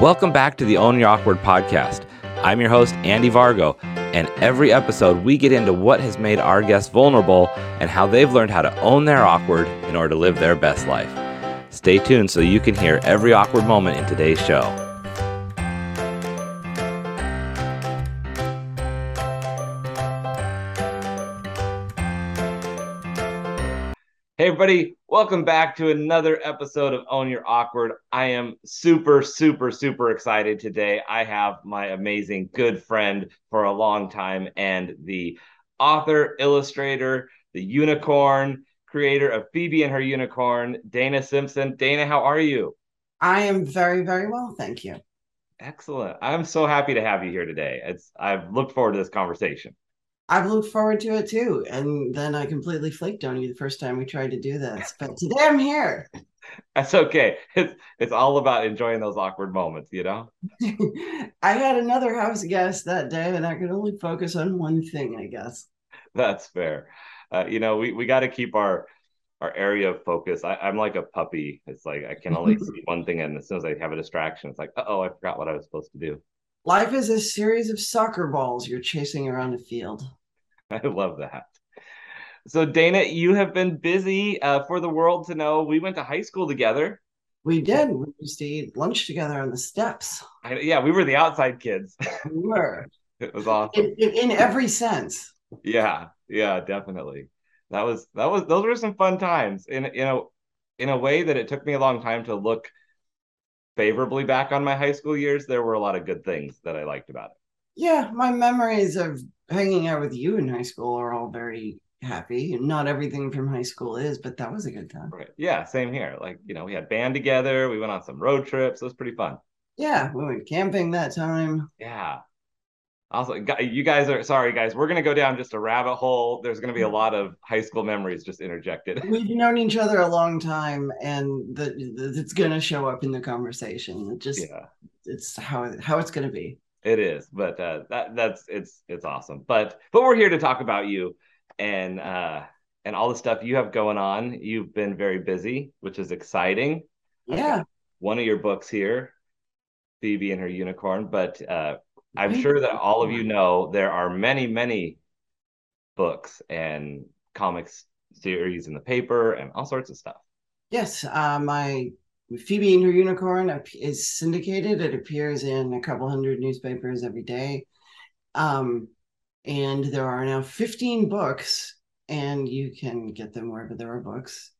Welcome back to the Own Your Awkward podcast. I'm your host, Andy Vargo, and every episode we get into what has made our guests vulnerable and how they've learned how to own their awkward in order to live their best life. Stay tuned so you can hear every awkward moment in today's show. Hey, everybody, welcome back to another episode of Own Your Awkward. I am super, super, super excited today. I have my amazing good friend for a long time and the author, illustrator, the unicorn, creator of Phoebe and her unicorn, Dana Simpson. Dana, how are you? I am very, very well. Thank you. Excellent. I'm so happy to have you here today. It's I've looked forward to this conversation. I've looked forward to it too. And then I completely flaked on you the first time we tried to do this. But today I'm here. That's okay. It's it's all about enjoying those awkward moments, you know? I had another house guest that day and I could only focus on one thing, I guess. That's fair. Uh, you know, we, we got to keep our our area of focus. I, am like a puppy. It's like I can only see one thing, and as soon as I have a distraction, it's like, oh, I forgot what I was supposed to do. Life is a series of soccer balls you're chasing around a field. I love that. So, Dana, you have been busy uh, for the world to know. We went to high school together. We did. We used to eat lunch together on the steps. I, yeah, we were the outside kids. We were. it was awesome. In, in, in, every sense. Yeah, yeah, definitely. That was that was those were some fun times. In you know, in a way that it took me a long time to look favorably back on my high school years. There were a lot of good things that I liked about it. Yeah, my memories of hanging out with you in high school are all very happy. Not everything from high school is, but that was a good time. Right. Yeah, same here. Like, you know, we had band together, we went on some road trips. It was pretty fun. Yeah, we went camping that time. Yeah. Also, you guys are sorry, guys. We're gonna go down just a rabbit hole. There's gonna be a lot of high school memories just interjected. We've known each other a long time, and the, the, it's gonna show up in the conversation. It just, yeah. it's how how it's gonna be. It is, but uh, that that's it's it's awesome. But but we're here to talk about you and uh, and all the stuff you have going on. You've been very busy, which is exciting. Yeah. One of your books here, Phoebe and her unicorn, but uh, I'm sure that all of you know there are many many books and comics series in the paper and all sorts of stuff. Yes, uh, my Phoebe and her unicorn is syndicated. It appears in a couple hundred newspapers every day. Um, and there are now 15 books, and you can get them wherever there are books.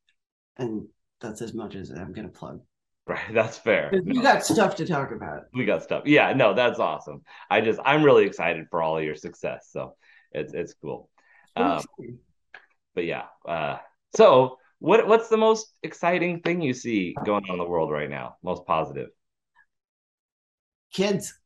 And that's as much as I'm going to plug. Right, that's fair. We no. got stuff to talk about. We got stuff. Yeah, no, that's awesome. I just I'm really excited for all of your success. So it's it's cool. Um, but yeah, uh, so what what's the most exciting thing you see going on in the world right now? Most positive? Kids.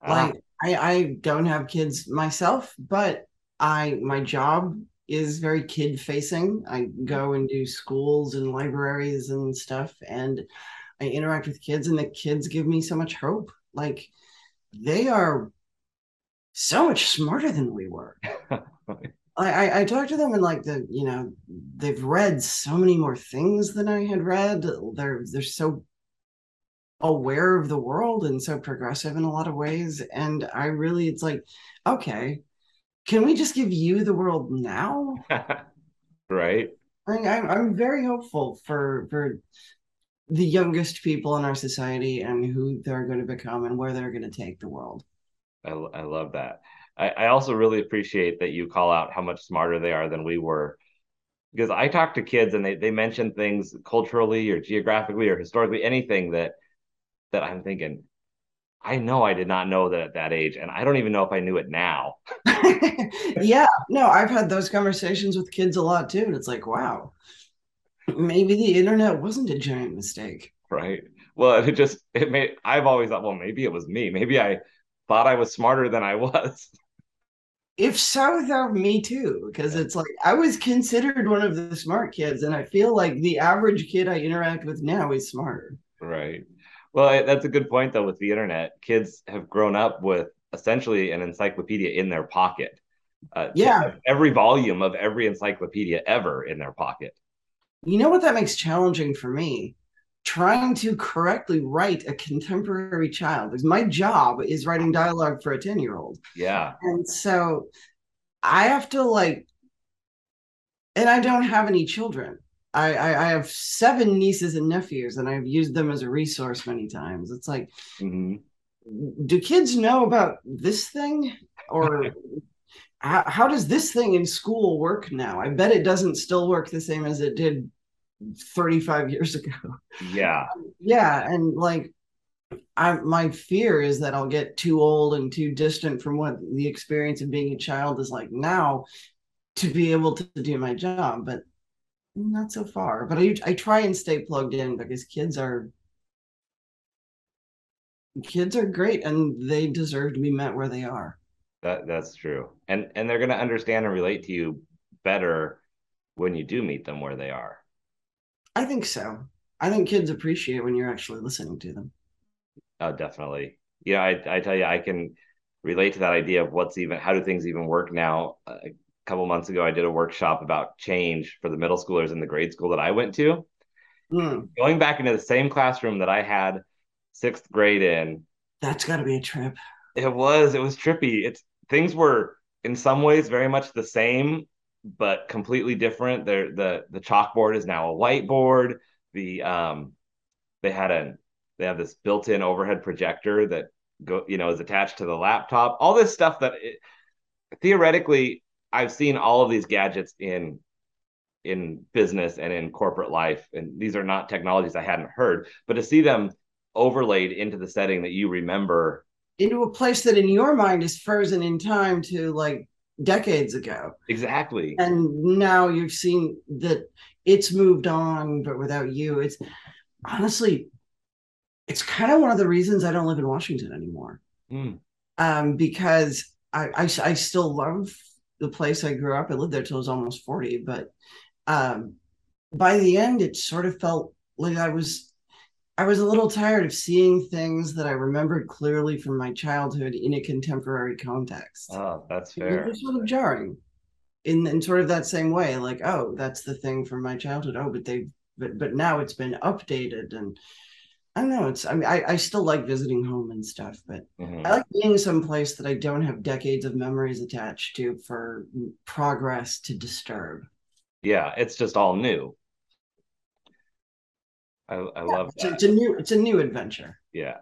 Uh-huh. Like I, I don't have kids myself, but I my job is very kid facing. I go and do schools and libraries and stuff and I interact with kids and the kids give me so much hope. Like they are so much smarter than we were. I, I talked to them and like the you know they've read so many more things than I had read. They're they're so aware of the world and so progressive in a lot of ways. And I really it's like, okay, can we just give you the world now? right. I, I'm I'm very hopeful for for the youngest people in our society and who they're going to become and where they're going to take the world. I, I love that. I, I also really appreciate that you call out how much smarter they are than we were because I talk to kids and they, they mention things culturally or geographically or historically, anything that that I'm thinking, I know I did not know that at that age, and I don't even know if I knew it now. yeah, no, I've had those conversations with kids a lot too, and it's like, wow, maybe the internet wasn't a giant mistake. Right. Well, it just it made I've always thought, well, maybe it was me. Maybe I thought I was smarter than I was. If so, though, me too, because it's like I was considered one of the smart kids, and I feel like the average kid I interact with now is smarter. Right. Well, that's a good point, though. With the internet, kids have grown up with essentially an encyclopedia in their pocket. Uh, yeah, every volume of every encyclopedia ever in their pocket. You know what that makes challenging for me trying to correctly write a contemporary child. Because my job is writing dialogue for a 10 year old yeah. And so i have to like and i don't have any children. I, I, I have seven nieces and nephews and i've used them as a resource many times. It's like mm-hmm. do kids know about this thing? Or how, how does this thing in school work now? I bet it doesn't still work the same as it did 35 years ago. Yeah. Yeah. And like, I, my fear is that I'll get too old and too distant from what the experience of being a child is like now to be able to do my job, but not so far. But I, I try and stay plugged in because kids are kids are great and they deserve to be met where they are. That that's true. And and they're going to understand and relate to you better when you do meet them where they are. I think so. I think kids appreciate when you're actually listening to them. Oh, definitely. Yeah, I, I tell you, I can relate to that idea of what's even how do things even work now. A couple months ago, I did a workshop about change for the middle schoolers in the grade school that I went to. Mm. Going back into the same classroom that I had sixth grade in. That's got to be a trip. It was. It was trippy. It's things were in some ways very much the same but completely different. There, the the chalkboard is now a whiteboard. The um, they had a they have this built-in overhead projector that go you know is attached to the laptop. All this stuff that it, theoretically I've seen all of these gadgets in in business and in corporate life, and these are not technologies I hadn't heard, but to see them overlaid into the setting that you remember into a place that in your mind is frozen in time to like decades ago. Exactly. And now you've seen that it's moved on, but without you, it's honestly, it's kind of one of the reasons I don't live in Washington anymore. Mm. Um, because I, I, I still love the place I grew up. I lived there till I was almost 40, but um, by the end, it sort of felt like I was I was a little tired of seeing things that I remembered clearly from my childhood in a contemporary context. Oh, that's fair. It's sort of jarring in, in sort of that same way. Like, oh, that's the thing from my childhood. Oh, but they but but now it's been updated and I don't know. It's I mean I, I still like visiting home and stuff, but mm-hmm. I like being someplace that I don't have decades of memories attached to for progress to disturb. Yeah, it's just all new. I, I yeah, love it's. It's a new it's a new adventure. Yeah.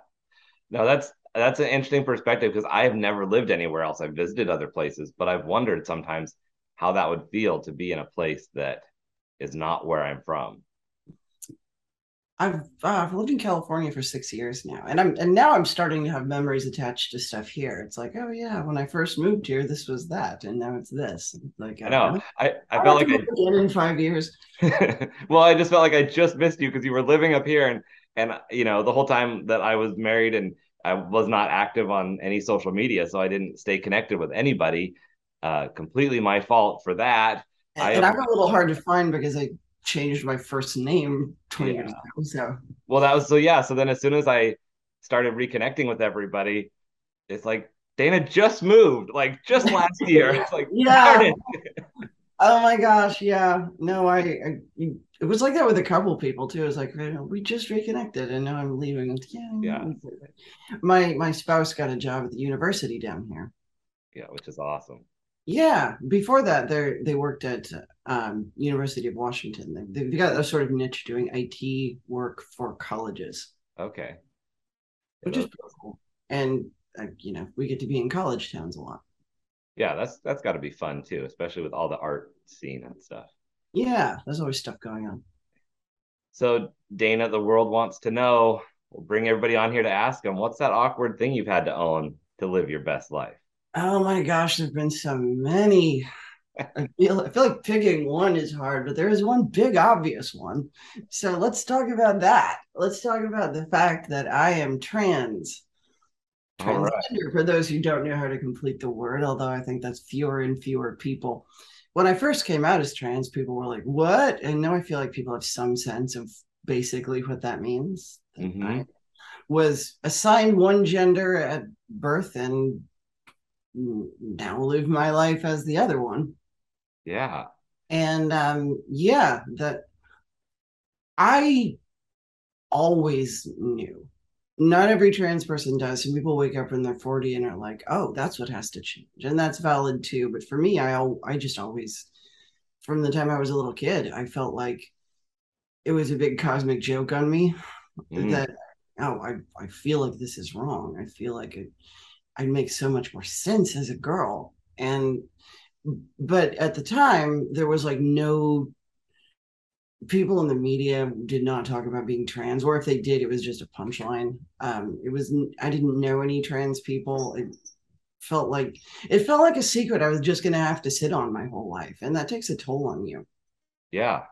No, that's that's an interesting perspective because I have never lived anywhere else. I've visited other places, but I've wondered sometimes how that would feel to be in a place that is not where I'm from. I've uh, I've lived in California for six years now, and I'm and now I'm starting to have memories attached to stuff here. It's like, oh yeah, when I first moved here, this was that, and now it's this. Like I know, I I, I felt like I again in five years. well, I just felt like I just missed you because you were living up here, and and you know the whole time that I was married and I was not active on any social media, so I didn't stay connected with anybody. Uh, completely my fault for that. And, I, and I'm a little hard to find because I changed my first name 20 yeah. years ago. So well that was so yeah. So then as soon as I started reconnecting with everybody, it's like Dana just moved, like just last year. It's like yeah. oh my gosh, yeah. No, I, I, it was like that with a couple people too. It was like we just reconnected, and now I'm leaving. Yeah, yeah. My my spouse got a job at the university down here. Yeah, which is awesome. Yeah, before that, they they worked at um, University of Washington. They, have got a sort of niche doing IT work for colleges. Okay, which is cool. And uh, you know, we get to be in college towns a lot. Yeah, that's that's got to be fun too, especially with all the art scene and stuff. Yeah, there's always stuff going on. So Dana, the world wants to know. We'll bring everybody on here to ask them, what's that awkward thing you've had to own to live your best life? Oh my gosh, there've been so many. I feel I feel like picking one is hard, but there is one big obvious one. So let's talk about that. Let's talk about the fact that I am trans. Transgender, right. for those who don't know how to complete the word, although I think that's fewer and fewer people. When I first came out as trans, people were like, What? And now I feel like people have some sense of basically what that means. Mm-hmm. I was assigned one gender at birth and now live my life as the other one. Yeah. And um, yeah, that I always knew. Not every trans person does. Some people wake up when they're 40 and are like, oh, that's what has to change. And that's valid too. But for me, I I just always, from the time I was a little kid, I felt like it was a big cosmic joke on me mm. that oh, I, I feel like this is wrong. I feel like it I'd make so much more sense as a girl. And but at the time there was like no people in the media did not talk about being trans or if they did it was just a punchline. Um it was i didn't know any trans people. It felt like it felt like a secret i was just going to have to sit on my whole life and that takes a toll on you. Yeah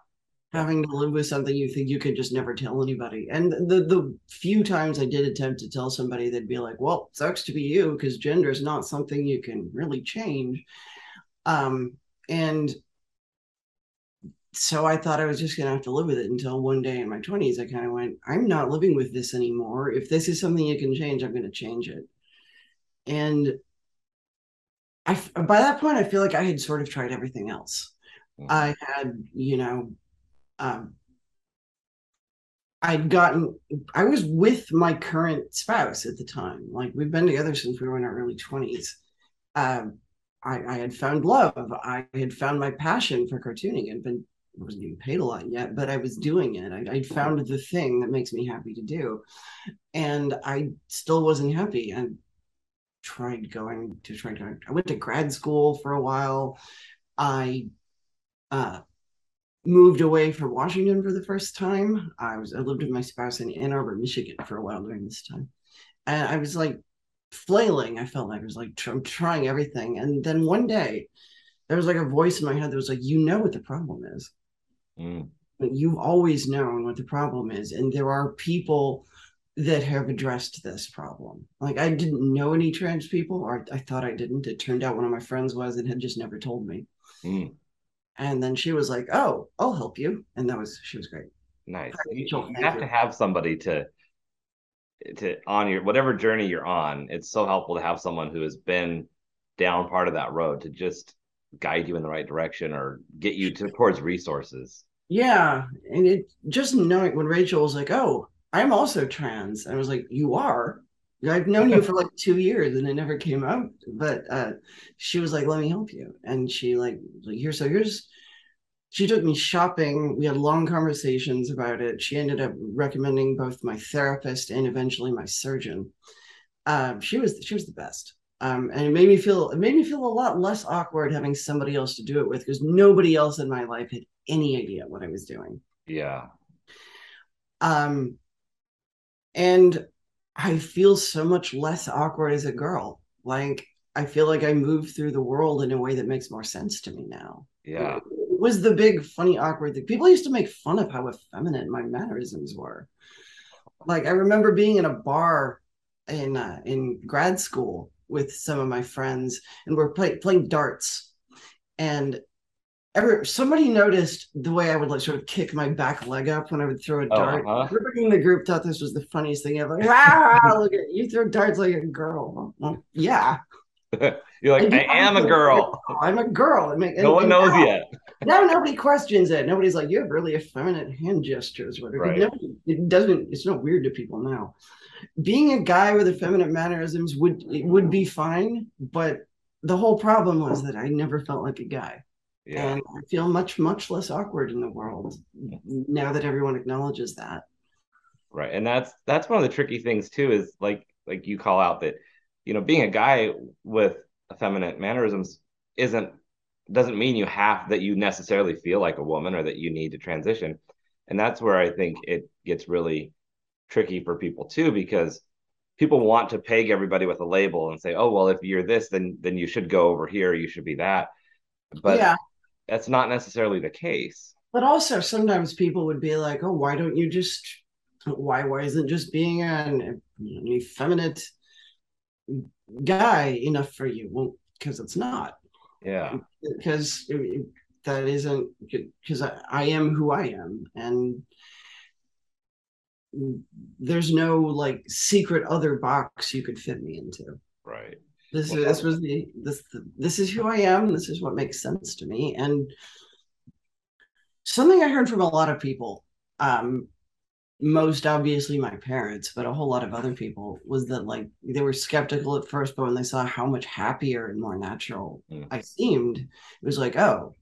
having to live with something you think you can just never tell anybody and the the few times i did attempt to tell somebody they'd be like well sucks to be you because gender is not something you can really change um and so I thought I was just going to have to live with it until one day in my 20s, I kind of went, I'm not living with this anymore. If this is something you can change, I'm going to change it. And I, by that point, I feel like I had sort of tried everything else. Mm-hmm. I had, you know, um, I'd gotten, I was with my current spouse at the time. Like we've been together since we were in our early 20s. Um, I, I, had found love. I had found my passion for cartooning and been I wasn't even paid a lot yet, but I was doing it. I, I'd found the thing that makes me happy to do. And I still wasn't happy. I tried going to try to, I went to grad school for a while. I uh, moved away from Washington for the first time. I was, I lived with my spouse in Ann Arbor, Michigan for a while during this time. And I was like flailing. I felt like I was like, I'm trying everything. And then one day, there was like a voice in my head that was like, you know what the problem is. Mm. You've always known what the problem is. And there are people that have addressed this problem. Like I didn't know any trans people, or I thought I didn't. It turned out one of my friends was and had just never told me. Mm. And then she was like, "Oh, I'll help you," and that was she was great. Nice. You, you have to have somebody to to on your whatever journey you're on. It's so helpful to have someone who has been down part of that road to just guide you in the right direction or get you to, towards resources. Yeah, and it just knowing when Rachel was like, "Oh, I'm also trans," I was like, "You are." I've known you for like two years and it never came out. But uh, she was like, "Let me help you," and she like, like here, so here's. She took me shopping. We had long conversations about it. She ended up recommending both my therapist and eventually my surgeon. Uh, she was she was the best. Um, and it made me feel it made me feel a lot less awkward having somebody else to do it with because nobody else in my life had any idea what I was doing. Yeah. Um, and I feel so much less awkward as a girl. Like I feel like I move through the world in a way that makes more sense to me now. Yeah. It, was the big funny awkward thing. People used to make fun of how effeminate my mannerisms were. Like I remember being in a bar in uh, in grad school with some of my friends and we're play, playing darts and ever somebody noticed the way I would like sort of kick my back leg up when I would throw a dart. Uh-huh. Everybody in the group thought this was the funniest thing ever. wow, look at you throw darts like a girl. Well, yeah. You're like, I, I am a girl. I'm a girl. no and, one knows now, yet. now nobody questions it. Nobody's like, you have really effeminate hand gestures. Whatever. Right. Nobody, it doesn't. It's not weird to people now. Being a guy with effeminate mannerisms would would be fine, but the whole problem was that I never felt like a guy. Yeah. And I feel much, much less awkward in the world now that everyone acknowledges that. Right. And that's that's one of the tricky things too, is like like you call out that, you know, being a guy with effeminate mannerisms isn't doesn't mean you have that you necessarily feel like a woman or that you need to transition. And that's where I think it gets really tricky for people too, because people want to peg everybody with a label and say, oh well, if you're this, then then you should go over here, you should be that. But yeah that's not necessarily the case. But also sometimes people would be like, "Oh, why don't you just why why isn't just being an, an effeminate guy enough for you?" Well, because it's not. Yeah. Because that isn't because I, I am who I am and there's no like secret other box you could fit me into. Right. This well, is this was the this this is who I am. This is what makes sense to me. And something I heard from a lot of people, um, most obviously my parents, but a whole lot of other people was that like they were skeptical at first, but when they saw how much happier and more natural mm. I seemed, it was like, oh,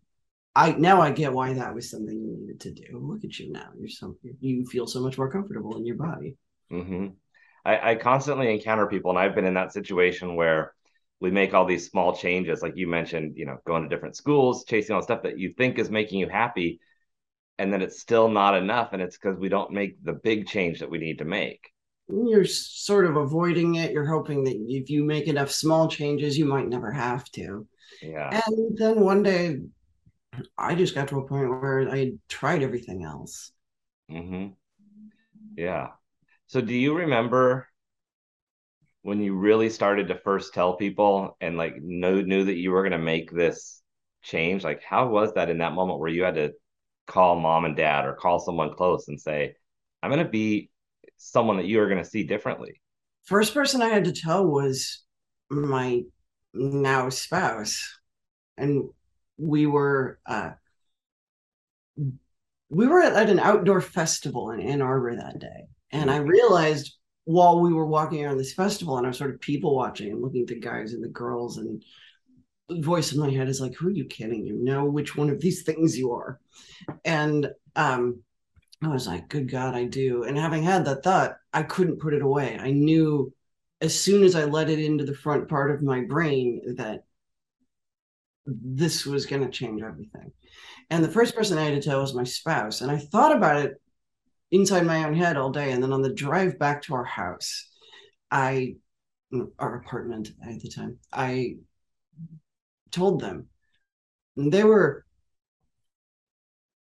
I now I get why that was something you needed to do. Look at you now. You're so you feel so much more comfortable in your body. Mm-hmm. I, I constantly encounter people, and I've been in that situation where we make all these small changes, like you mentioned, you know, going to different schools, chasing all stuff that you think is making you happy, and then it's still not enough, and it's because we don't make the big change that we need to make. You're sort of avoiding it. You're hoping that if you make enough small changes, you might never have to. Yeah. And then one day I just got to a point where I tried everything else. Mm-hmm. Yeah. So do you remember when you really started to first tell people and like knew knew that you were going to make this change? Like how was that in that moment where you had to call mom and dad or call someone close and say, I'm going to be someone that you are going to see differently? First person I had to tell was my now spouse. And we were uh, we were at, at an outdoor festival in Ann Arbor that day, and I realized while we were walking around this festival, and I was sort of people watching and looking at the guys and the girls, and the voice in my head is like, "Who are you kidding? You know which one of these things you are," and um, I was like, "Good God, I do." And having had that thought, I couldn't put it away. I knew as soon as I let it into the front part of my brain that this was going to change everything. And the first person I had to tell was my spouse. And I thought about it inside my own head all day. And then on the drive back to our house, I, our apartment at the time, I told them. And they were,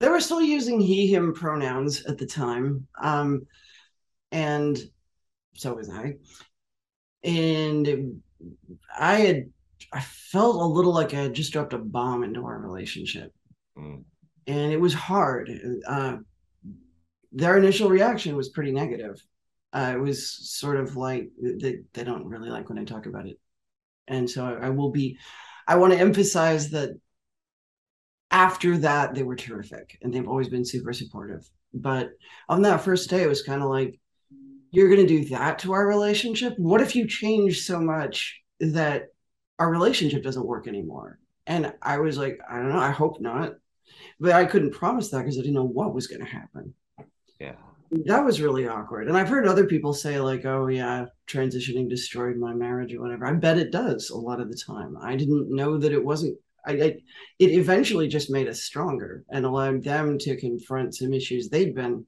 they were still using he, him pronouns at the time. Um, and so was I. And I had I felt a little like I had just dropped a bomb into our relationship. Mm. And it was hard. Uh, their initial reaction was pretty negative. Uh, it was sort of like they, they don't really like when I talk about it. And so I, I will be, I want to emphasize that after that, they were terrific and they've always been super supportive. But on that first day, it was kind of like, you're going to do that to our relationship? What if you change so much that our relationship doesn't work anymore. And I was like, I don't know, I hope not. But I couldn't promise that because I didn't know what was going to happen. Yeah. That was really awkward. And I've heard other people say, like, oh, yeah, transitioning destroyed my marriage or whatever. I bet it does a lot of the time. I didn't know that it wasn't. I, I, it eventually just made us stronger and allowed them to confront some issues they'd been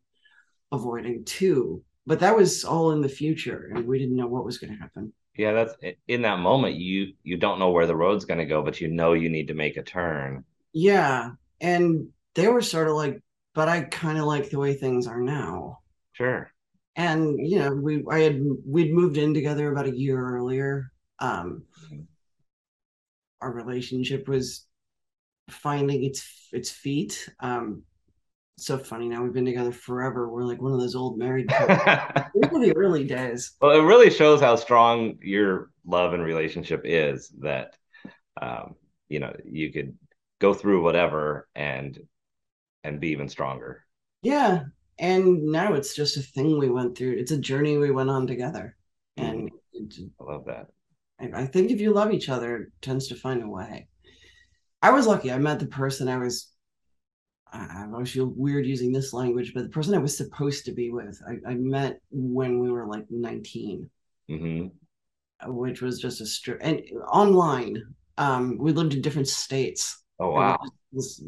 avoiding too. But that was all in the future, and we didn't know what was going to happen yeah that's in that moment you you don't know where the road's going to go but you know you need to make a turn yeah and they were sort of like but i kind of like the way things are now. Sure. And you know we i had we'd moved in together about a year earlier. Um our relationship was finding its its feet. Um so funny now we've been together forever we're like one of those old married couples the early days. Well it really shows how strong your love and relationship is that um, you know you could go through whatever and and be even stronger yeah and now it's just a thing we went through it's a journey we went on together and mm. i love that I, I think if you love each other it tends to find a way i was lucky i met the person i was I always feel weird using this language, but the person I was supposed to be with, I, I met when we were like 19, mm-hmm. which was just a straight and online. Um, we lived in different states. Oh wow! This,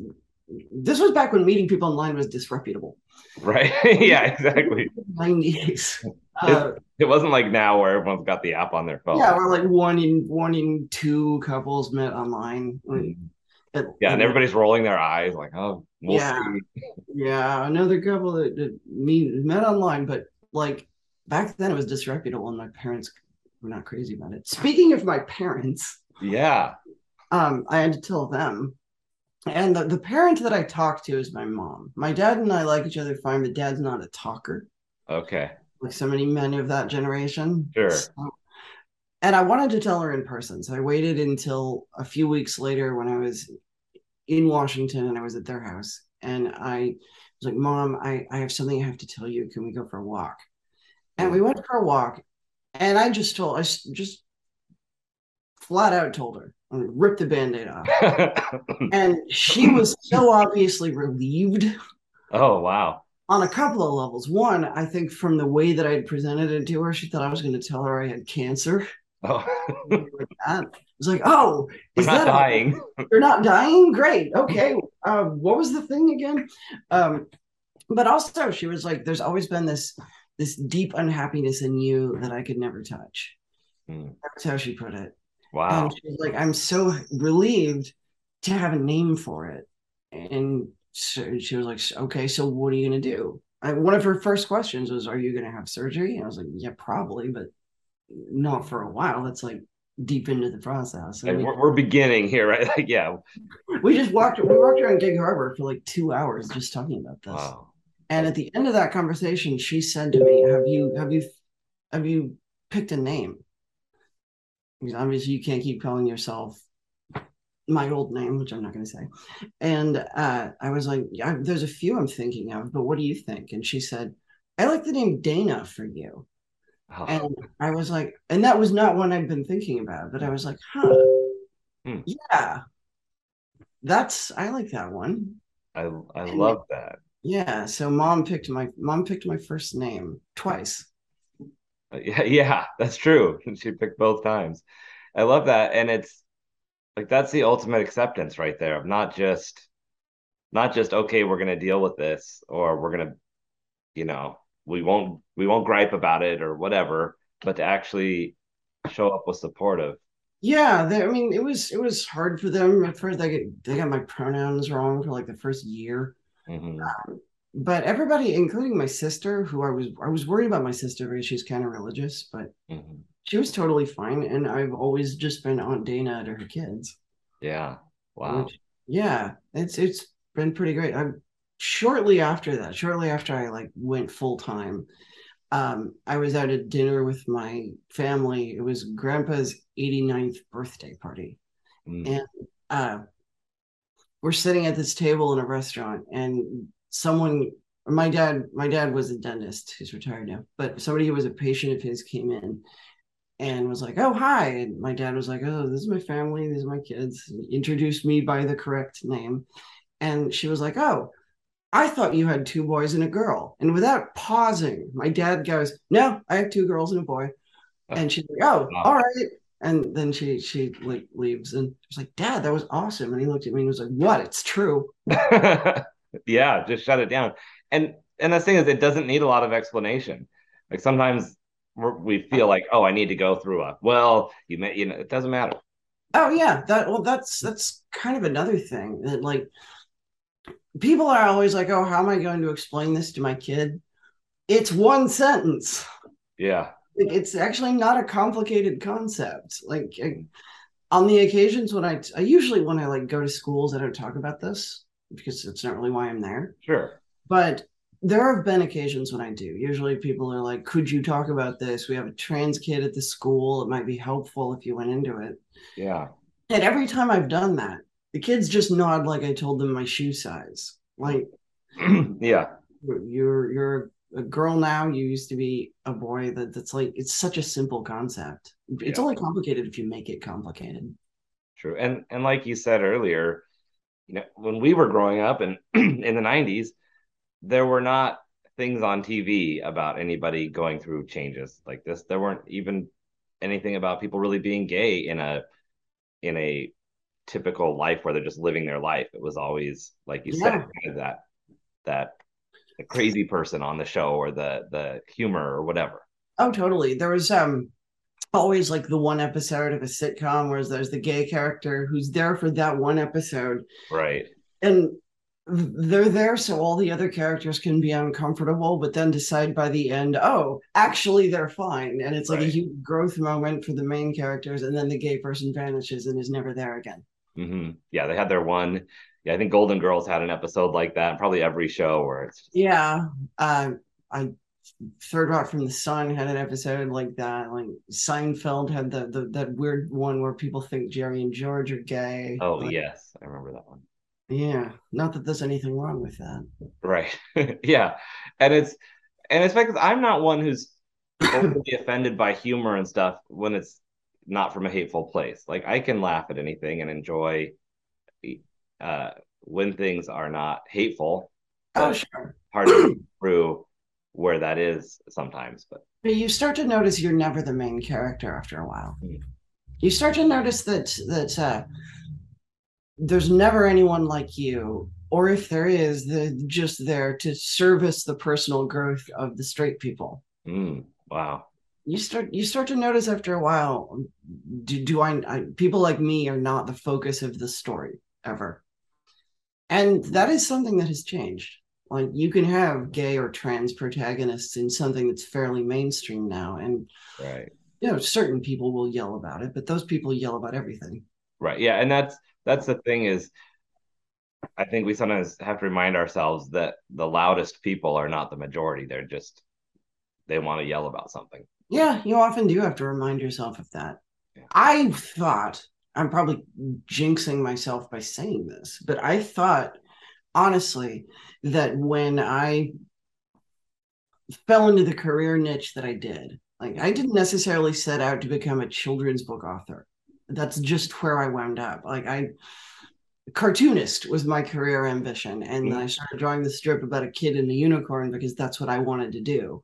this was back when meeting people online was disreputable. Right? yeah, exactly. 90s. Uh, it, it, wasn't like now where everyone's got the app on their phone. Yeah, we're like one in one in two couples met online. Mm-hmm yeah, and everybody's rolling their eyes like, oh, we'll yeah, see. yeah. Another couple that, that me met online, but like back then it was disreputable, and my parents were not crazy about it. Speaking of my parents, yeah, um, I had to tell them. And the, the parent that I talked to is my mom. My dad and I like each other fine, but dad's not a talker. Okay. Like so many men of that generation. Sure. So, and I wanted to tell her in person. So I waited until a few weeks later when I was in Washington and I was at their house. And I was like, Mom, I, I have something I have to tell you. Can we go for a walk? And we mm. went for a walk. And I just told, I just flat out told her, rip the band aid off. and she was so obviously relieved. Oh, wow. On a couple of levels. One, I think from the way that I had presented it to her, she thought I was going to tell her I had cancer. Oh, like that. It's like, oh, is not that dying? A, you're not dying? Great. Okay. Uh, what was the thing again? Um, but also, she was like, "There's always been this this deep unhappiness in you that I could never touch." Mm. That's how she put it. Um, wow. And she's like, "I'm so relieved to have a name for it." And so she was like, "Okay, so what are you gonna do?" I, one of her first questions was, "Are you gonna have surgery?" And I was like, "Yeah, probably, but not for a while. That's like deep into the process. Like we're, we're, beginning here, right? Like, yeah. We just walked. We walked around Gig Harbor for like two hours just talking about this. Wow. And at the end of that conversation, she said to me, "Have you have you have you picked a name?" Because obviously you can't keep calling yourself my old name, which I'm not going to say. And uh, I was like, yeah, "There's a few I'm thinking of, but what do you think?" And she said, "I like the name Dana for you." Oh. And I was like, and that was not one I'd been thinking about, but I was like, huh, hmm. yeah, that's I like that one. I I and love that. Yeah. So mom picked my mom picked my first name twice. Yeah, yeah, that's true. She picked both times. I love that, and it's like that's the ultimate acceptance right there of not just not just okay, we're gonna deal with this, or we're gonna, you know, we won't we won't gripe about it or whatever, but to actually show up with supportive. Yeah, they, I mean, it was it was hard for them at first. They get they got my pronouns wrong for like the first year. Mm-hmm. Um, but everybody, including my sister, who I was I was worried about my sister because she's kind of religious, but mm-hmm. she was totally fine. And I've always just been Aunt Dana to her kids. Yeah. Wow. Which, yeah, it's it's been pretty great. I'm shortly after that, shortly after I like went full time, um, I was at a dinner with my family. It was grandpa's 89th birthday party. Mm. And uh, we're sitting at this table in a restaurant and someone my dad my dad was a dentist he's retired now but somebody who was a patient of his came in and was like oh hi and my dad was like oh this is my family these are my kids introduced me by the correct name and she was like oh I thought you had two boys and a girl. And without pausing, my dad goes, No, I have two girls and a boy. Oh. And she's like, Oh, wow. all right. And then she she like leaves and she's like, Dad, that was awesome. And he looked at me and was like, What? It's true. yeah, just shut it down. And and the thing is, it doesn't need a lot of explanation. Like sometimes we feel like, oh, I need to go through a well, you may, you know, it doesn't matter. Oh yeah, that well, that's that's kind of another thing that like people are always like, "Oh, how am I going to explain this to my kid?" It's one sentence. Yeah. It's actually not a complicated concept. Like on the occasions when I, I usually when I like go to schools, I don't talk about this because it's not really why I'm there. Sure. But there have been occasions when I do. Usually people are like, could you talk about this? We have a trans kid at the school. It might be helpful if you went into it. Yeah. And every time I've done that, the kids just nod like I told them my shoe size. Like, yeah, you're you're a girl now. You used to be a boy. That that's like it's such a simple concept. It's yeah. only complicated if you make it complicated. True, and and like you said earlier, you know, when we were growing up and in, in the '90s, there were not things on TV about anybody going through changes like this. There weren't even anything about people really being gay in a in a typical life where they're just living their life. It was always like you yeah. said, that that the crazy person on the show or the the humor or whatever. Oh, totally. There was um always like the one episode of a sitcom where there's the gay character who's there for that one episode. Right. And they're there so all the other characters can be uncomfortable, but then decide by the end, oh, actually they're fine. And it's like right. a huge growth moment for the main characters, and then the gay person vanishes and is never there again. Mm-hmm. Yeah, they had their one. Yeah, I think Golden Girls had an episode like that. Probably every show where it's yeah. Uh, I Third Rock from the Sun had an episode like that. Like Seinfeld had the, the that weird one where people think Jerry and George are gay. Oh yes, I remember that one. Yeah, not that there's anything wrong with that. Right. yeah. And it's and it's because I'm not one who's overly offended by humor and stuff when it's not from a hateful place. Like I can laugh at anything and enjoy uh when things are not hateful. Oh, sure. Hard to through where that is sometimes, but you start to notice you're never the main character after a while. Mm. You start to notice that that uh, there's never anyone like you, or if there is, they're just there to service the personal growth of the straight people. Mm. Wow. You start you start to notice after a while. Do, do I, I people like me are not the focus of the story ever, and that is something that has changed like you can have gay or trans protagonists in something that's fairly mainstream now and right. you know certain people will yell about it but those people yell about everything. Right. Yeah and that's that's the thing is i think we sometimes have to remind ourselves that the loudest people are not the majority. They're just they want to yell about something. Yeah you often do have to remind yourself of that. Yeah. i thought i'm probably jinxing myself by saying this but i thought honestly that when I fell into the career niche that I did, like I didn't necessarily set out to become a children's book author. That's just where I wound up. Like I cartoonist was my career ambition and then I mm-hmm. started drawing the strip about a kid and a unicorn because that's what I wanted to do.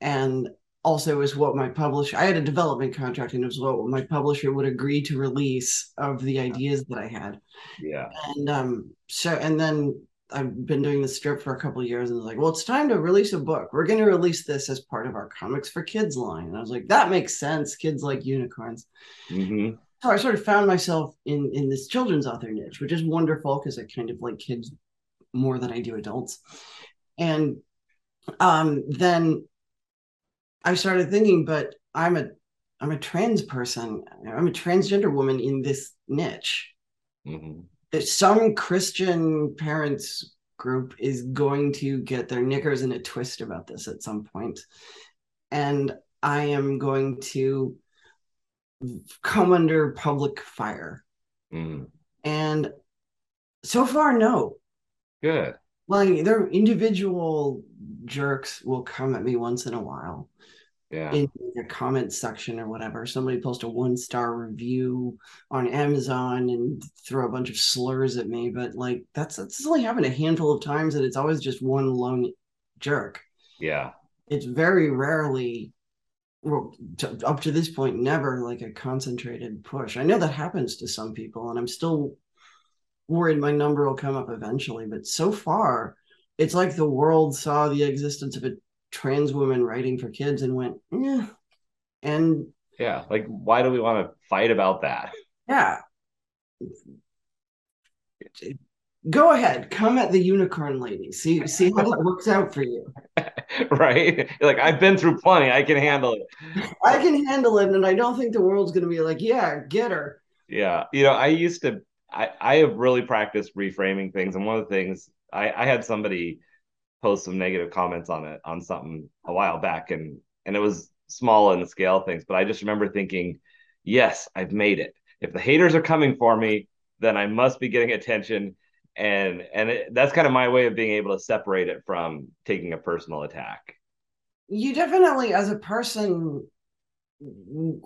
And also is what my publisher I had a development contract and it was what my publisher would agree to release of the ideas that I had. Yeah. And um so and then I've been doing the strip for a couple years and was like, well, it's time to release a book. We're going to release this as part of our comics for kids line. And I was like, that makes sense. Kids like unicorns. Mm-hmm. So I sort of found myself in in this children's author niche, which is wonderful because I kind of like kids more than I do adults. And um, then I started thinking, but I'm a I'm a trans person. I'm a transgender woman in this niche. Mm-hmm some Christian parents group is going to get their knickers in a twist about this at some point. And I am going to come under public fire. Mm. And so far, no. Good. Like, there individual jerks will come at me once in a while yeah. in the comment section or whatever. Somebody post a one star review on Amazon and throw a bunch of slurs at me, but like that's that's only happened a handful of times, and it's always just one lone jerk. Yeah, it's very rarely. Well, to, up to this point, never like a concentrated push. I know that happens to some people, and I'm still worried my number will come up eventually. But so far, it's like the world saw the existence of a trans woman writing for kids and went, yeah. And yeah, like why do we want to fight about that? Yeah. Go ahead, come at the unicorn lady. See see how that works out for you. right? like I've been through plenty. I can handle it. I can handle it, and I don't think the world's gonna be like, yeah, get her. Yeah. You know, I used to I, I have really practiced reframing things. And one of the things I, I had somebody post some negative comments on it on something a while back and and it was small in the scale things but i just remember thinking yes i've made it if the haters are coming for me then i must be getting attention and and it, that's kind of my way of being able to separate it from taking a personal attack you definitely as a person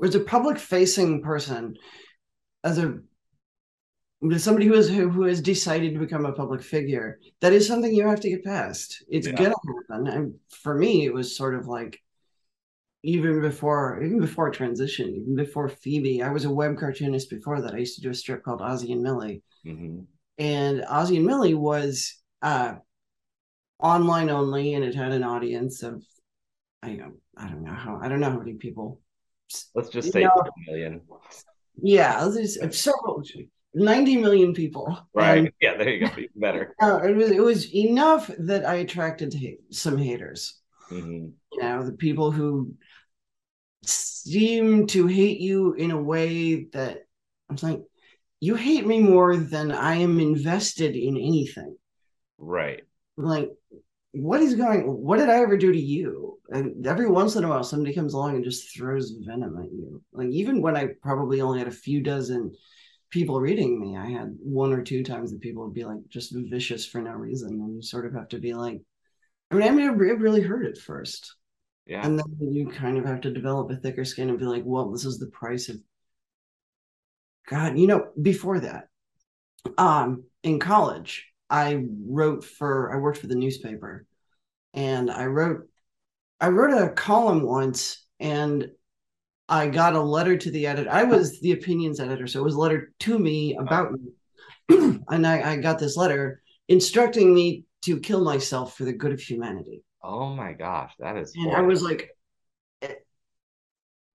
as a public facing person as a somebody who has who, has decided to become a public figure that is something you have to get past. It's yeah. gonna happen. And for me it was sort of like even before even before transition even before phoebe i was a web cartoonist before that. I used to do a strip called Ozy and Millie. Mm-hmm. and Ozy and Millie was uh online only and it had an audience of i know i don't know how i don't know how many people. Let's just say know, million. Yeah there's several 90 million people. Right. And, yeah, there you go. Even better. Uh, it was it was enough that I attracted hate, some haters. Mm-hmm. You know, the people who seem to hate you in a way that I'm like, you hate me more than I am invested in anything. Right. Like, what is going what did I ever do to you? And every once in a while somebody comes along and just throws venom at you. Like even when I probably only had a few dozen people reading me. I had one or two times that people would be like just vicious for no reason, and you sort of have to be like, I mean, I mean, it really hurt at first, yeah, and then you kind of have to develop a thicker skin and be like, well, this is the price of God. You know, before that, um, in college, I wrote for I worked for the newspaper, and I wrote I wrote a column once, and I got a letter to the editor. I was the opinions editor, so it was a letter to me about me. and I, I, got this letter instructing me to kill myself for the good of humanity. Oh my gosh, that is. And horrible. I was like, eh,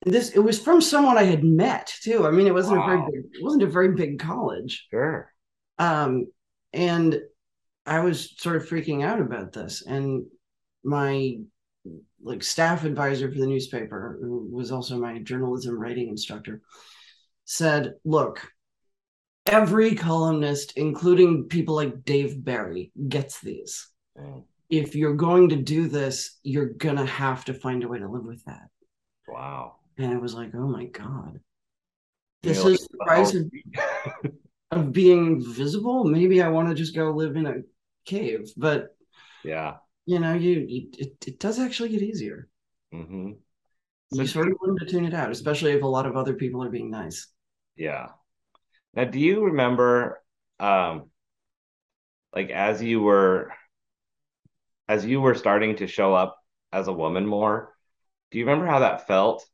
this. It was from someone I had met too. I mean, it wasn't wow. a very big. It wasn't a very big college. Sure. Um, and I was sort of freaking out about this, and my like staff advisor for the newspaper, who was also my journalism writing instructor, said, "Look, every columnist, including people like Dave Barry, gets these. Mm. If you're going to do this, you're gonna have to find a way to live with that." Wow. And I was like, "Oh my god." This is the price of, of being visible. Maybe I want to just go live in a cave, but yeah, you know, you, you it, it does actually get easier. Mm-hmm. So you sort of learn to tune it out, especially if a lot of other people are being nice. Yeah. Now, do you remember, um, like as you were, as you were starting to show up as a woman more, do you remember how that felt,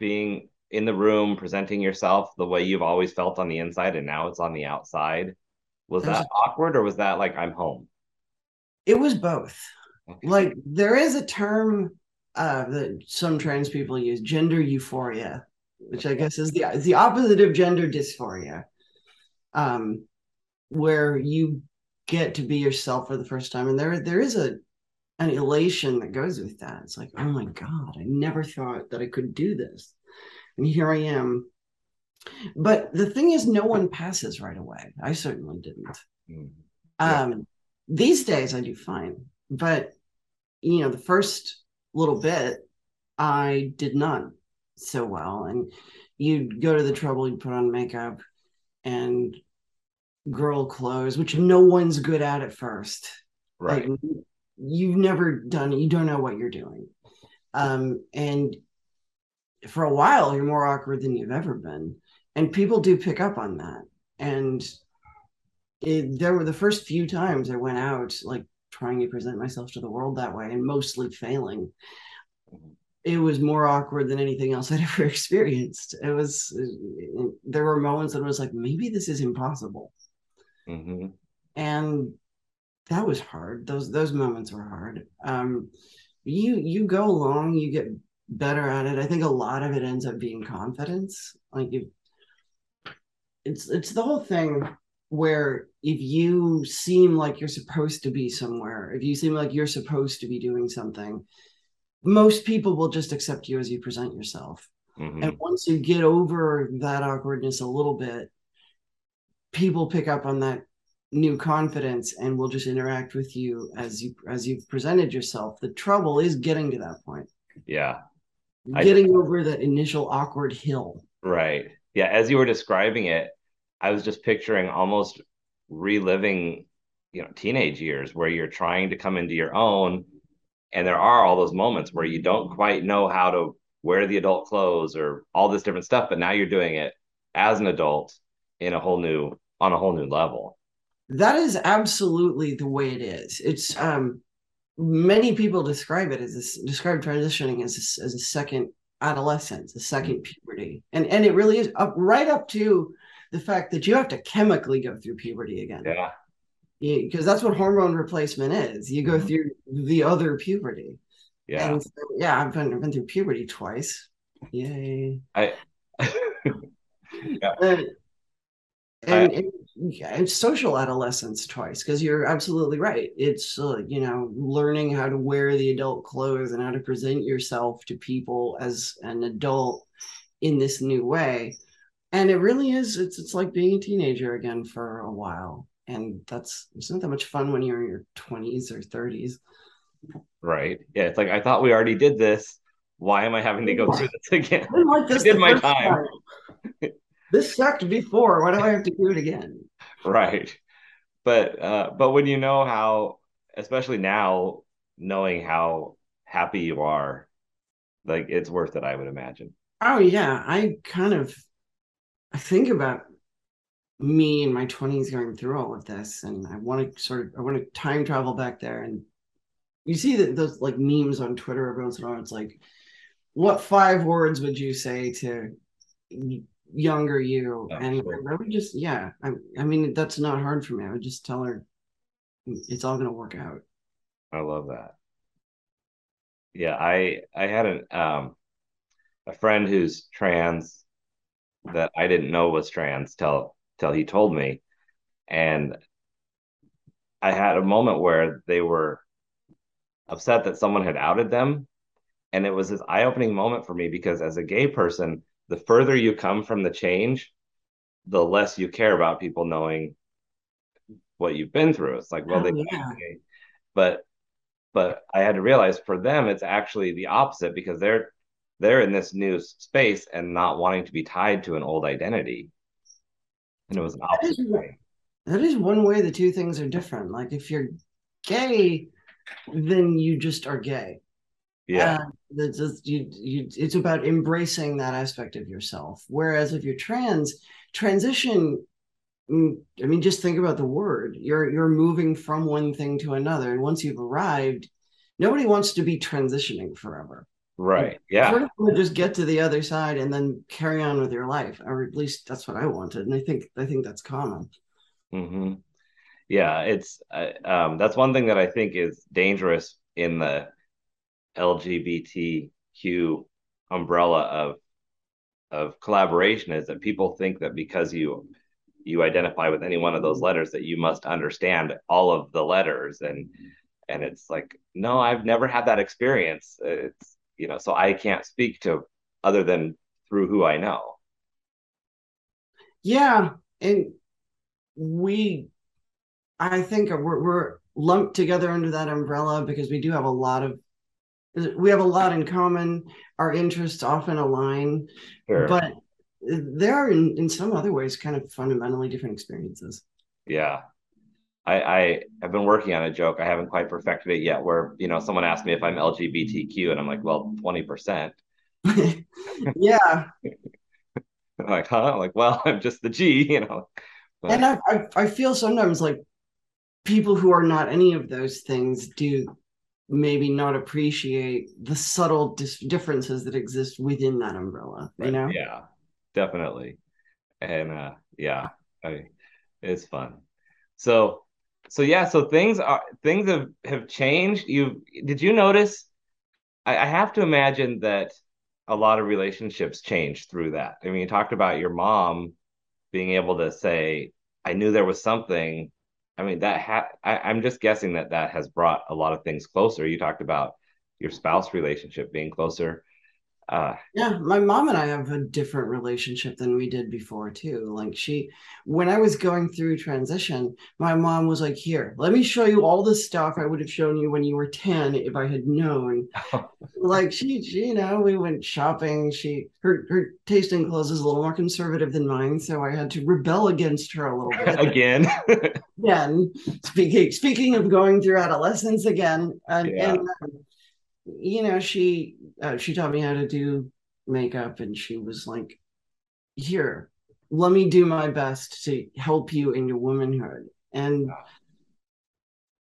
being in the room, presenting yourself the way you've always felt on the inside, and now it's on the outside? Was that awkward, or was that like I'm home? It was both. Like there is a term uh, that some trans people use, gender euphoria, which I guess is the the opposite of gender dysphoria, um, where you get to be yourself for the first time, and there there is a an elation that goes with that. It's like, oh my god, I never thought that I could do this, and here I am. But the thing is, no one passes right away. I certainly didn't. Mm. Yeah. Um, these days, I do fine but you know the first little bit i did not so well. And you'd go to the trouble you'd put on makeup and girl clothes which no one's good at at first. Right. like, you've never done it. You don't know what you're doing. Um and for a while you're more awkward than you've ever been. And people do pick up on that. And it, there were the first few times i went out like trying to present myself to the world that way and mostly failing it was more awkward than anything else I'd ever experienced. It was, there were moments that I was like, maybe this is impossible. Mm-hmm. And that was hard. Those, those moments were hard. Um, you, you go along, you get better at it. I think a lot of it ends up being confidence. Like you, it's, it's the whole thing where if you seem like you're supposed to be somewhere, if you seem like you're supposed to be doing something, most people will just accept you as you present yourself. Mm-hmm. And once you get over that awkwardness a little bit, people pick up on that new confidence and will just interact with you as you as you've presented yourself. The trouble is getting to that point. Yeah. Getting I, over that initial awkward hill. Right. Yeah. As you were describing it, I was just picturing almost reliving, you know, teenage years where you're trying to come into your own. And there are all those moments where you don't quite know how to wear the adult clothes or all this different stuff, but now you're doing it as an adult in a whole new on a whole new level. That is absolutely the way it is. It's um many people describe it as this describe transitioning as a, as a second adolescence, a second mm-hmm. puberty, and and it really is up right up to the fact that you have to chemically go through puberty again. Yeah. Because that's what hormone replacement is. You go mm-hmm. through the other puberty. Yeah. And so, yeah, I've been, I've been through puberty twice. Yay. I yeah. And, and, I, and, and, social adolescence twice because you're absolutely right. It's uh, you know learning how to wear the adult clothes and how to present yourself to people as an adult in this new way and it really is it's it's like being a teenager again for a while and that's it's not that much fun when you're in your 20s or 30s right yeah it's like i thought we already did this why am i having to go through this again I, like this I did my time, time. this sucked before. Why do I have to do it again? Right. But uh, but when you know how, especially now, knowing how happy you are, like it's worth it. I would imagine. Oh yeah, I kind of I think about me in my 20s going through all of this and I want to sort of I want to time travel back there and you see that those like memes on Twitter every once in a while it's like what five words would you say to younger you? Oh, and sure. I would just yeah I, I mean that's not hard for me. I would just tell her it's all going to work out. I love that. Yeah I I had an um a friend who's trans that I didn't know was trans till till he told me. And I had a moment where they were upset that someone had outed them. And it was this eye opening moment for me because as a gay person, the further you come from the change, the less you care about people knowing what you've been through. It's like, well, oh, they, yeah. but, but I had to realize for them, it's actually the opposite because they're, they're in this new space and not wanting to be tied to an old identity and it was an opposite that is, way. That is one way the two things are different. Like if you're gay, then you just are gay. Yeah. it's, just, you, you, it's about embracing that aspect of yourself. Whereas if you're trans, transition mm, I mean, just think about the word. You're you're moving from one thing to another, and once you've arrived, nobody wants to be transitioning forever. Right. Yeah. Sort of just get to the other side and then carry on with your life, or at least that's what I wanted, and I think I think that's common. Mm-hmm. Yeah, it's uh, um, that's one thing that I think is dangerous in the LGBTQ umbrella of of collaboration is that people think that because you you identify with any one of those letters that you must understand all of the letters and and it's like no i've never had that experience it's you know, so I can't speak to other than through who I know. Yeah, and we, I think we're we're lumped together under that umbrella because we do have a lot of we have a lot in common. Our interests often align, sure. but there are in, in some other ways kind of fundamentally different experiences. Yeah, I, I have been working on a joke. I haven't quite perfected it yet. Where you know someone asked me if I'm LGBTQ, and I'm like, well, twenty percent. yeah. I'm like, huh? I'm like, well, I'm just the G, you know. But... And I, I, I feel sometimes like people who are not any of those things do maybe not appreciate the subtle dis- differences that exist within that umbrella. You know? Yeah, definitely. And uh, yeah, I, it's fun. So so yeah, so things are things have have changed. You did you notice? I, I have to imagine that a lot of relationships changed through that. I mean, you talked about your mom being able to say, "I knew there was something." I mean, that ha- I, I'm just guessing that that has brought a lot of things closer. You talked about your spouse relationship being closer. Uh, yeah, my mom and I have a different relationship than we did before too. Like she, when I was going through transition, my mom was like, "Here, let me show you all the stuff I would have shown you when you were ten if I had known." like she, she, you know, we went shopping. She, her, her taste in clothes is a little more conservative than mine, so I had to rebel against her a little bit. again. again, speaking speaking of going through adolescence again, and, yeah. and um, you know, she uh, she taught me how to do makeup, and she was like, "Here, let me do my best to help you in your womanhood." And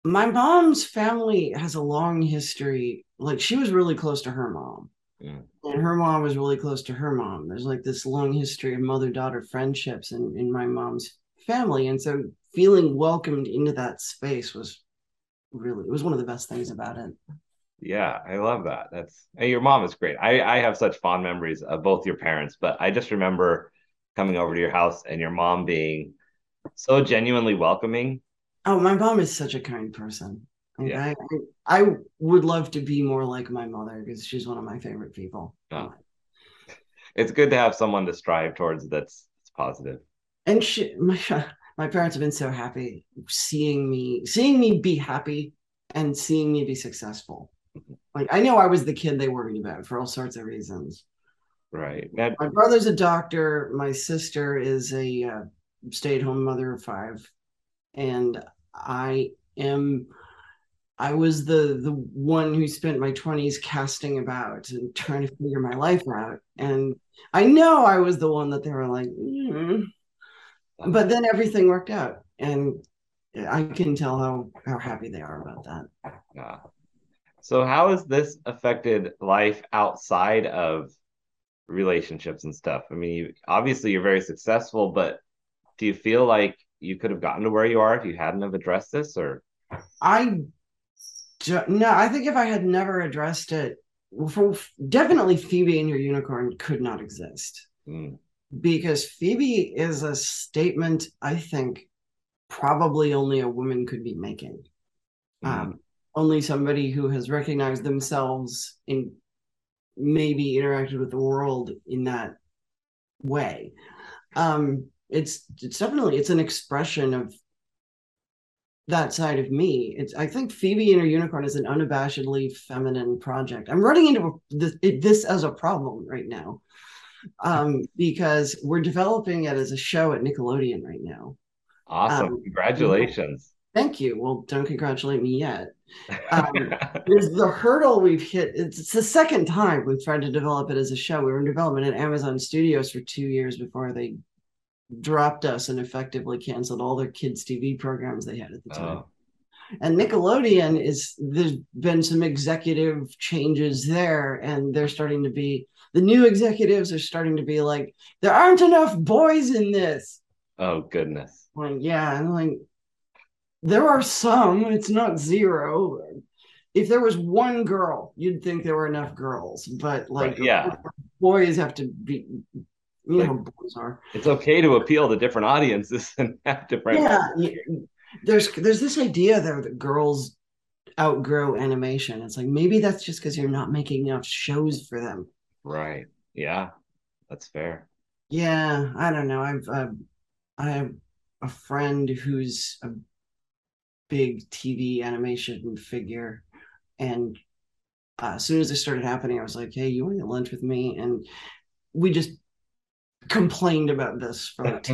my mom's family has a long history. Like she was really close to her mom. Yeah. And her mom was really close to her mom. There's like this long history of mother daughter friendships in, in my mom's family. And so feeling welcomed into that space was really, it was one of the best things about it. Yeah, I love that. That's your mom is great. I I have such fond memories of both your parents, but I just remember coming over to your house and your mom being so genuinely welcoming. Oh, my mom is such a kind person. yeah. I, I would love to be more like my mother because she's one of my favorite people. Oh. It's good to have someone to strive towards that's, that's positive. And she, my my parents have been so happy seeing me seeing me be happy and seeing me be successful like I know I was the kid they worried about for all sorts of reasons. Right. Now, my brother's a doctor. My sister is a uh, stay-at-home mother of five, and I am. I was the the one who spent my twenties casting about and trying to figure my life out, and I know I was the one that they were like, mm. but then everything worked out, and I can tell how how happy they are about that. Yeah. So how has this affected life outside of relationships and stuff? I mean, you, obviously you're very successful, but do you feel like you could have gotten to where you are if you hadn't have addressed this or I no, I think if I had never addressed it, for, definitely Phoebe and her unicorn could not exist. Mm. Because Phoebe is a statement I think probably only a woman could be making. Mm. Um, only somebody who has recognized themselves in maybe interacted with the world in that way. Um, it's it's definitely it's an expression of that side of me. It's I think Phoebe and her unicorn is an unabashedly feminine project. I'm running into this, this as a problem right now um, because we're developing it as a show at Nickelodeon right now. Awesome! Um, Congratulations. Thank you. Well, don't congratulate me yet. Um, there's the hurdle we've hit. It's, it's, the second time we've tried to develop it as a show. We were in development at Amazon Studios for two years before they dropped us and effectively canceled all their kids' TV programs they had at the time. Oh. And Nickelodeon is there's been some executive changes there, and they're starting to be the new executives are starting to be like, there aren't enough boys in this. Oh goodness. Like, yeah, I'm like, there are some, it's not zero. If there was one girl, you'd think there were enough girls, but like, yeah, boys have to be. You like, know, boys are. It's okay to appeal to different audiences and have different. Yeah, there's there's this idea though that girls outgrow animation. It's like maybe that's just because you're not making enough shows for them. Right. Yeah, that's fair. Yeah, I don't know. I've uh, I have a friend who's a big TV animation figure. And uh, as soon as it started happening, I was like, hey, you want to get lunch with me? And we just complained about this for like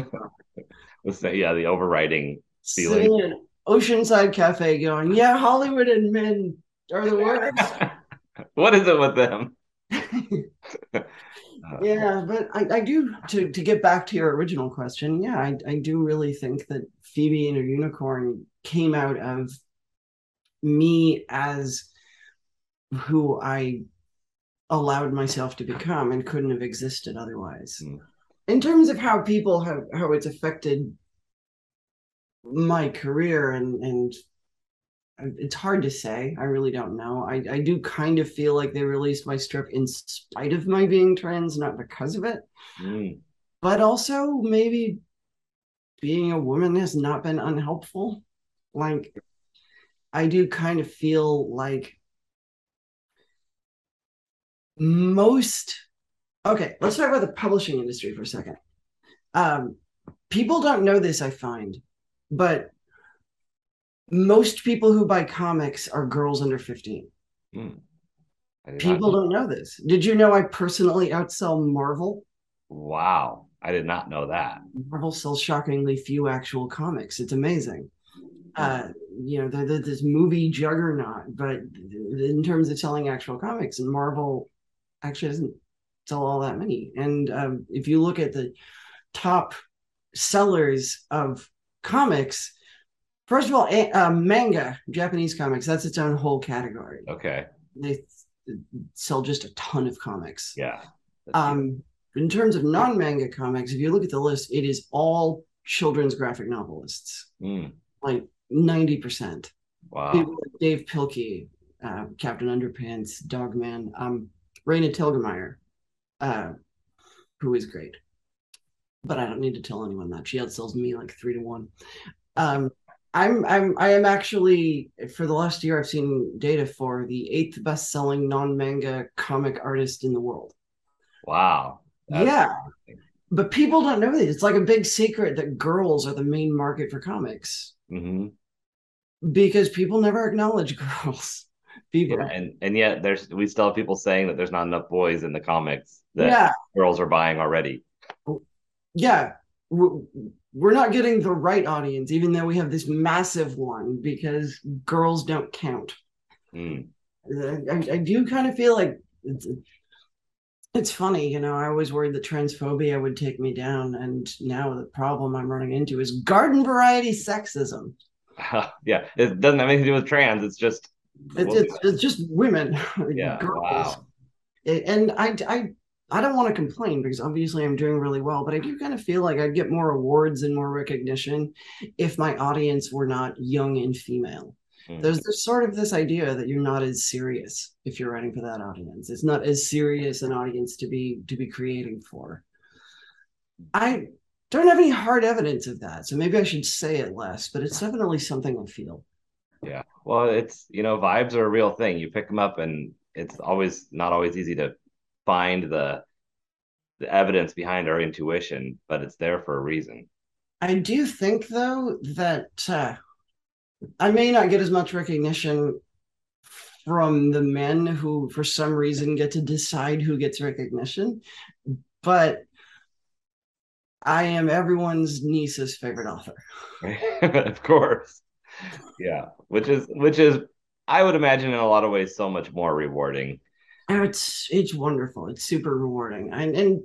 Let's say, yeah, the overriding feeling. Oceanside Cafe going, yeah, Hollywood and men are the worst. what is it with them? yeah, but I, I do to to get back to your original question. Yeah, I, I do really think that Phoebe and her unicorn came out of me as who I allowed myself to become and couldn't have existed otherwise. Mm. In terms of how people have how it's affected my career and and it's hard to say. I really don't know. I, I do kind of feel like they released my strip in spite of my being trans, not because of it. Mm. But also maybe being a woman has not been unhelpful. Like I do kind of feel like most okay, let's talk about the publishing industry for a second. Um, people don't know this, I find, but most people who buy comics are girls under 15. Mm. People don't know this. Did you know I personally outsell Marvel? Wow. I did not know that. Marvel sells shockingly few actual comics. It's amazing. Uh, you know, they're, they're, this movie juggernaut, but in terms of selling actual comics, and Marvel actually doesn't sell all that many. And um, if you look at the top sellers of comics, First of all, uh, manga, Japanese comics, that's its own whole category. Okay. They sell just a ton of comics. Yeah. Um, in terms of non manga comics, if you look at the list, it is all children's graphic novelists, mm. like 90%. Wow. People like Dav Pilkey, uh, Captain Underpants, Dogman, um, Raina Telgemeier, uh, who is great. But I don't need to tell anyone that. She outsells me like three to one. Um, I'm I'm I am actually for the last year I've seen data for the eighth best selling non manga comic artist in the world. Wow. yeah. But people don't know that. It's like a big secret that girls are the main market for comics. Mm-hmm. Because people never acknowledge girls. People yeah, and and yet there's we still have people saying that there's not enough boys in the comics. that yeah. girls are buying already. Yeah, we're not getting the right audience, even though we have this massive one because girls don't count. Mm. I, I, do kind of feel like it's, it's funny, you know. I always worried that transphobia would take me down, and now the problem I'm running into is garden variety sexism. Uh, yeah, it doesn't have anything to do with trans. It's just it's, it's, it's just women. Yeah, girls. wow. And I, I I don't want to complain because obviously I'm doing really well, but I do kind of feel like I'd get more awards and more recognition if my audience were not young and female. Mm. There's this sort of this idea that you're not as serious if you're writing for that audience. It's not as serious an audience to be to be creating for. I don't have any hard evidence of that, so maybe I should say it less, but it's definitely something I feel. Yeah. Well, it's you know, vibes are a real thing. You pick them up and it's always not always easy to find the the evidence behind our intuition, but it's there for a reason. I do think though that uh, I may not get as much recognition from the men who, for some reason, get to decide who gets recognition, but I am everyone's niece's favorite author. of course, yeah, which is which is I would imagine in a lot of ways so much more rewarding it's it's wonderful. It's super rewarding. And and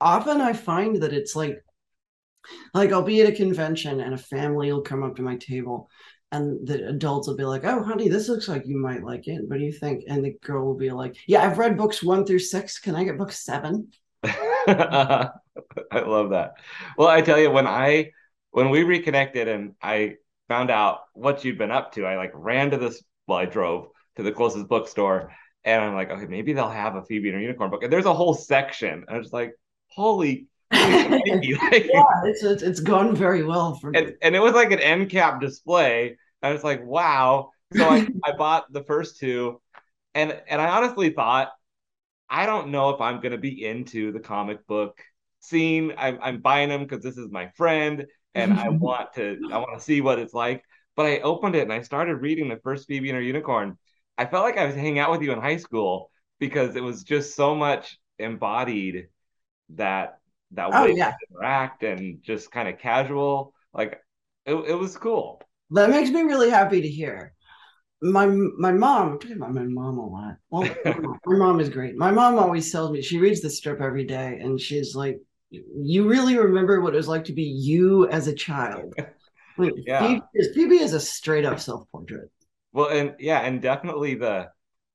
often I find that it's like like I'll be at a convention and a family will come up to my table and the adults will be like, "Oh, honey, this looks like you might like it. What do you think?" And the girl will be like, "Yeah, I've read books one through six. Can I get book seven? I love that. Well, I tell you, when I when we reconnected and I found out what you'd been up to, I like ran to this. Well, I drove to the closest bookstore and I'm like, okay, maybe they'll have a Phoebe and her unicorn book. And there's a whole section. I was like, holy like, yeah, it's, it's, it's gone very well for and, and it was like an end cap display. I was like, wow. So I, I bought the first two, and and I honestly thought, I don't know if I'm gonna be into the comic book scene. I'm I'm buying them because this is my friend, and I want to I want to see what it's like. But I opened it and I started reading the first Phoebe and her unicorn, I felt like I was hanging out with you in high school because it was just so much embodied that that oh, way yeah. interact and just kind of casual. Like it, it was cool. That makes me really happy to hear. My my mom, I'm talking about my mom a lot. Well, my mom is great. My mom always tells me she reads the strip every day, and she's like, "You really remember what it was like to be you as a child." Like, yeah. Phoebe is, Phoebe is a straight up self portrait. Well, and yeah, and definitely the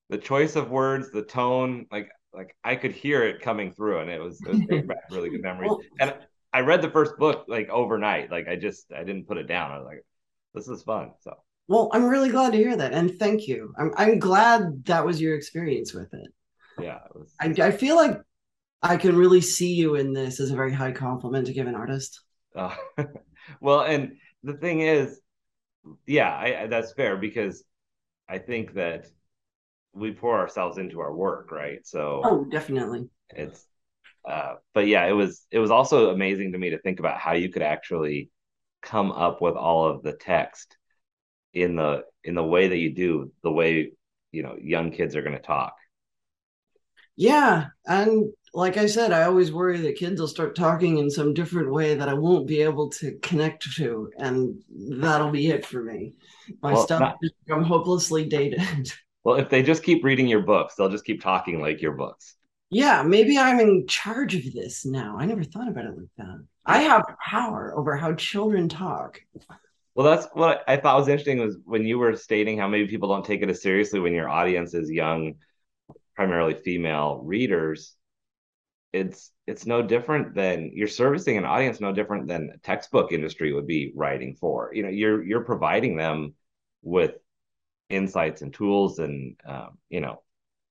the choice of words, the tone, like like I could hear it coming through, and it was, it was back really good memories. And I read the first book like overnight. Like I just I didn't put it down. I was like, this is fun. So well, I'm really glad to hear that, and thank you. I'm I'm glad that was your experience with it. Yeah, it was, I I feel like I can really see you in this as a very high compliment to give an artist. Uh, well, and the thing is, yeah, I, that's fair because I think that we pour ourselves into our work, right? So oh, definitely. It's uh, but yeah, it was it was also amazing to me to think about how you could actually come up with all of the text in the in the way that you do, the way you know young kids are going to talk. Yeah, and like I said, I always worry that kids will start talking in some different way that I won't be able to connect to, and that'll be it for me. My well, stuff not, become hopelessly dated. Well, if they just keep reading your books, they'll just keep talking like your books. Yeah, maybe I'm in charge of this now. I never thought about it like that. I have power over how children talk. Well, that's what I thought was interesting was when you were stating how maybe people don't take it as seriously when your audience is young, primarily female readers it's it's no different than you're servicing an audience no different than a textbook industry would be writing for. You know you're you're providing them with insights and tools and um, you know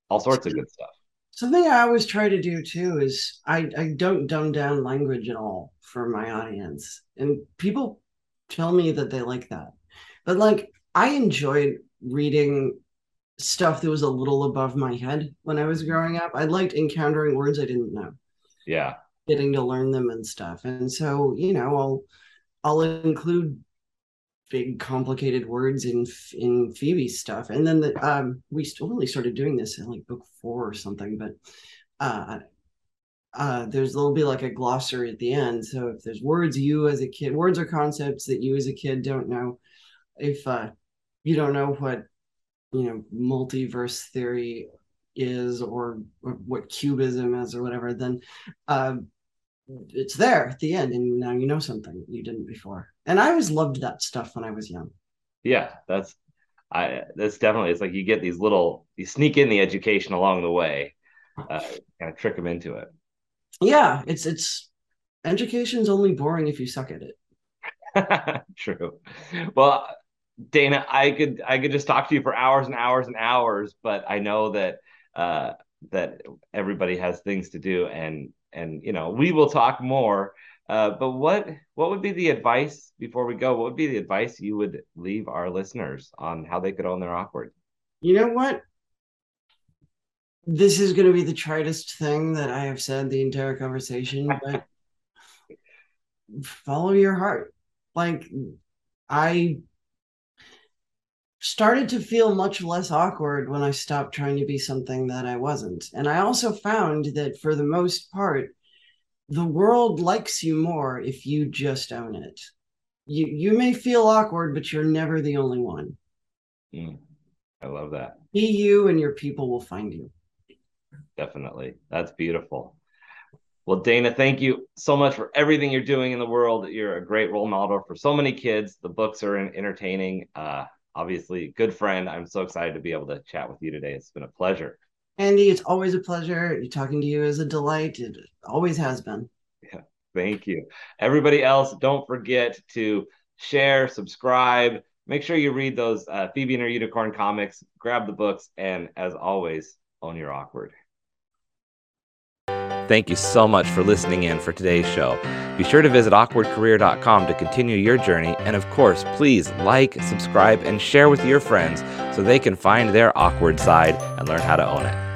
all sorts of good stuff. Something i always try to do too is i i don't dumb down language at all for my audience. And people tell me that they like that. But like i enjoyed reading stuff that was a little above my head when I was growing up. I liked encountering words I didn't know. Yeah. Getting to learn them and stuff. And so, you know, I'll I'll include big complicated words in in Phoebe's stuff. And then the um we only started doing this in like book 4 or something, but uh, uh, there's there'll be like a glossary at the end. So if there's words you as a kid, words or concepts that you as a kid don't know, if uh, you don't know what you know multiverse theory is or, or what cubism is or whatever, then uh, it's there at the end, and now you know something you didn't before. And I always loved that stuff when I was young. Yeah, that's I that's definitely it's like you get these little you sneak in the education along the way, uh, kind of trick them into it. Yeah, it's it's education's only boring if you suck at it. True. Well, Dana, I could I could just talk to you for hours and hours and hours, but I know that uh, that everybody has things to do, and and you know we will talk more. Uh, but what what would be the advice before we go? What would be the advice you would leave our listeners on how they could own their awkward? You know what? This is going to be the tritest thing that I have said the entire conversation, but follow your heart. Like I started to feel much less awkward when I stopped trying to be something that I wasn't. And I also found that for the most part, the world likes you more if you just own it. You you may feel awkward, but you're never the only one. Mm, I love that. Be you and your people will find you. Definitely. That's beautiful. Well, Dana, thank you so much for everything you're doing in the world. You're a great role model for so many kids. The books are entertaining. Uh, obviously good friend. I'm so excited to be able to chat with you today. It's been a pleasure. Andy, it's always a pleasure. Talking to you is a delight. It always has been. Yeah, thank you. Everybody else, don't forget to share, subscribe. Make sure you read those uh, Phoebe and her Unicorn comics, grab the books, and as always, own your awkward. Thank you so much for listening in for today's show. Be sure to visit awkwardcareer.com to continue your journey. And of course, please like, subscribe, and share with your friends so they can find their awkward side and learn how to own it.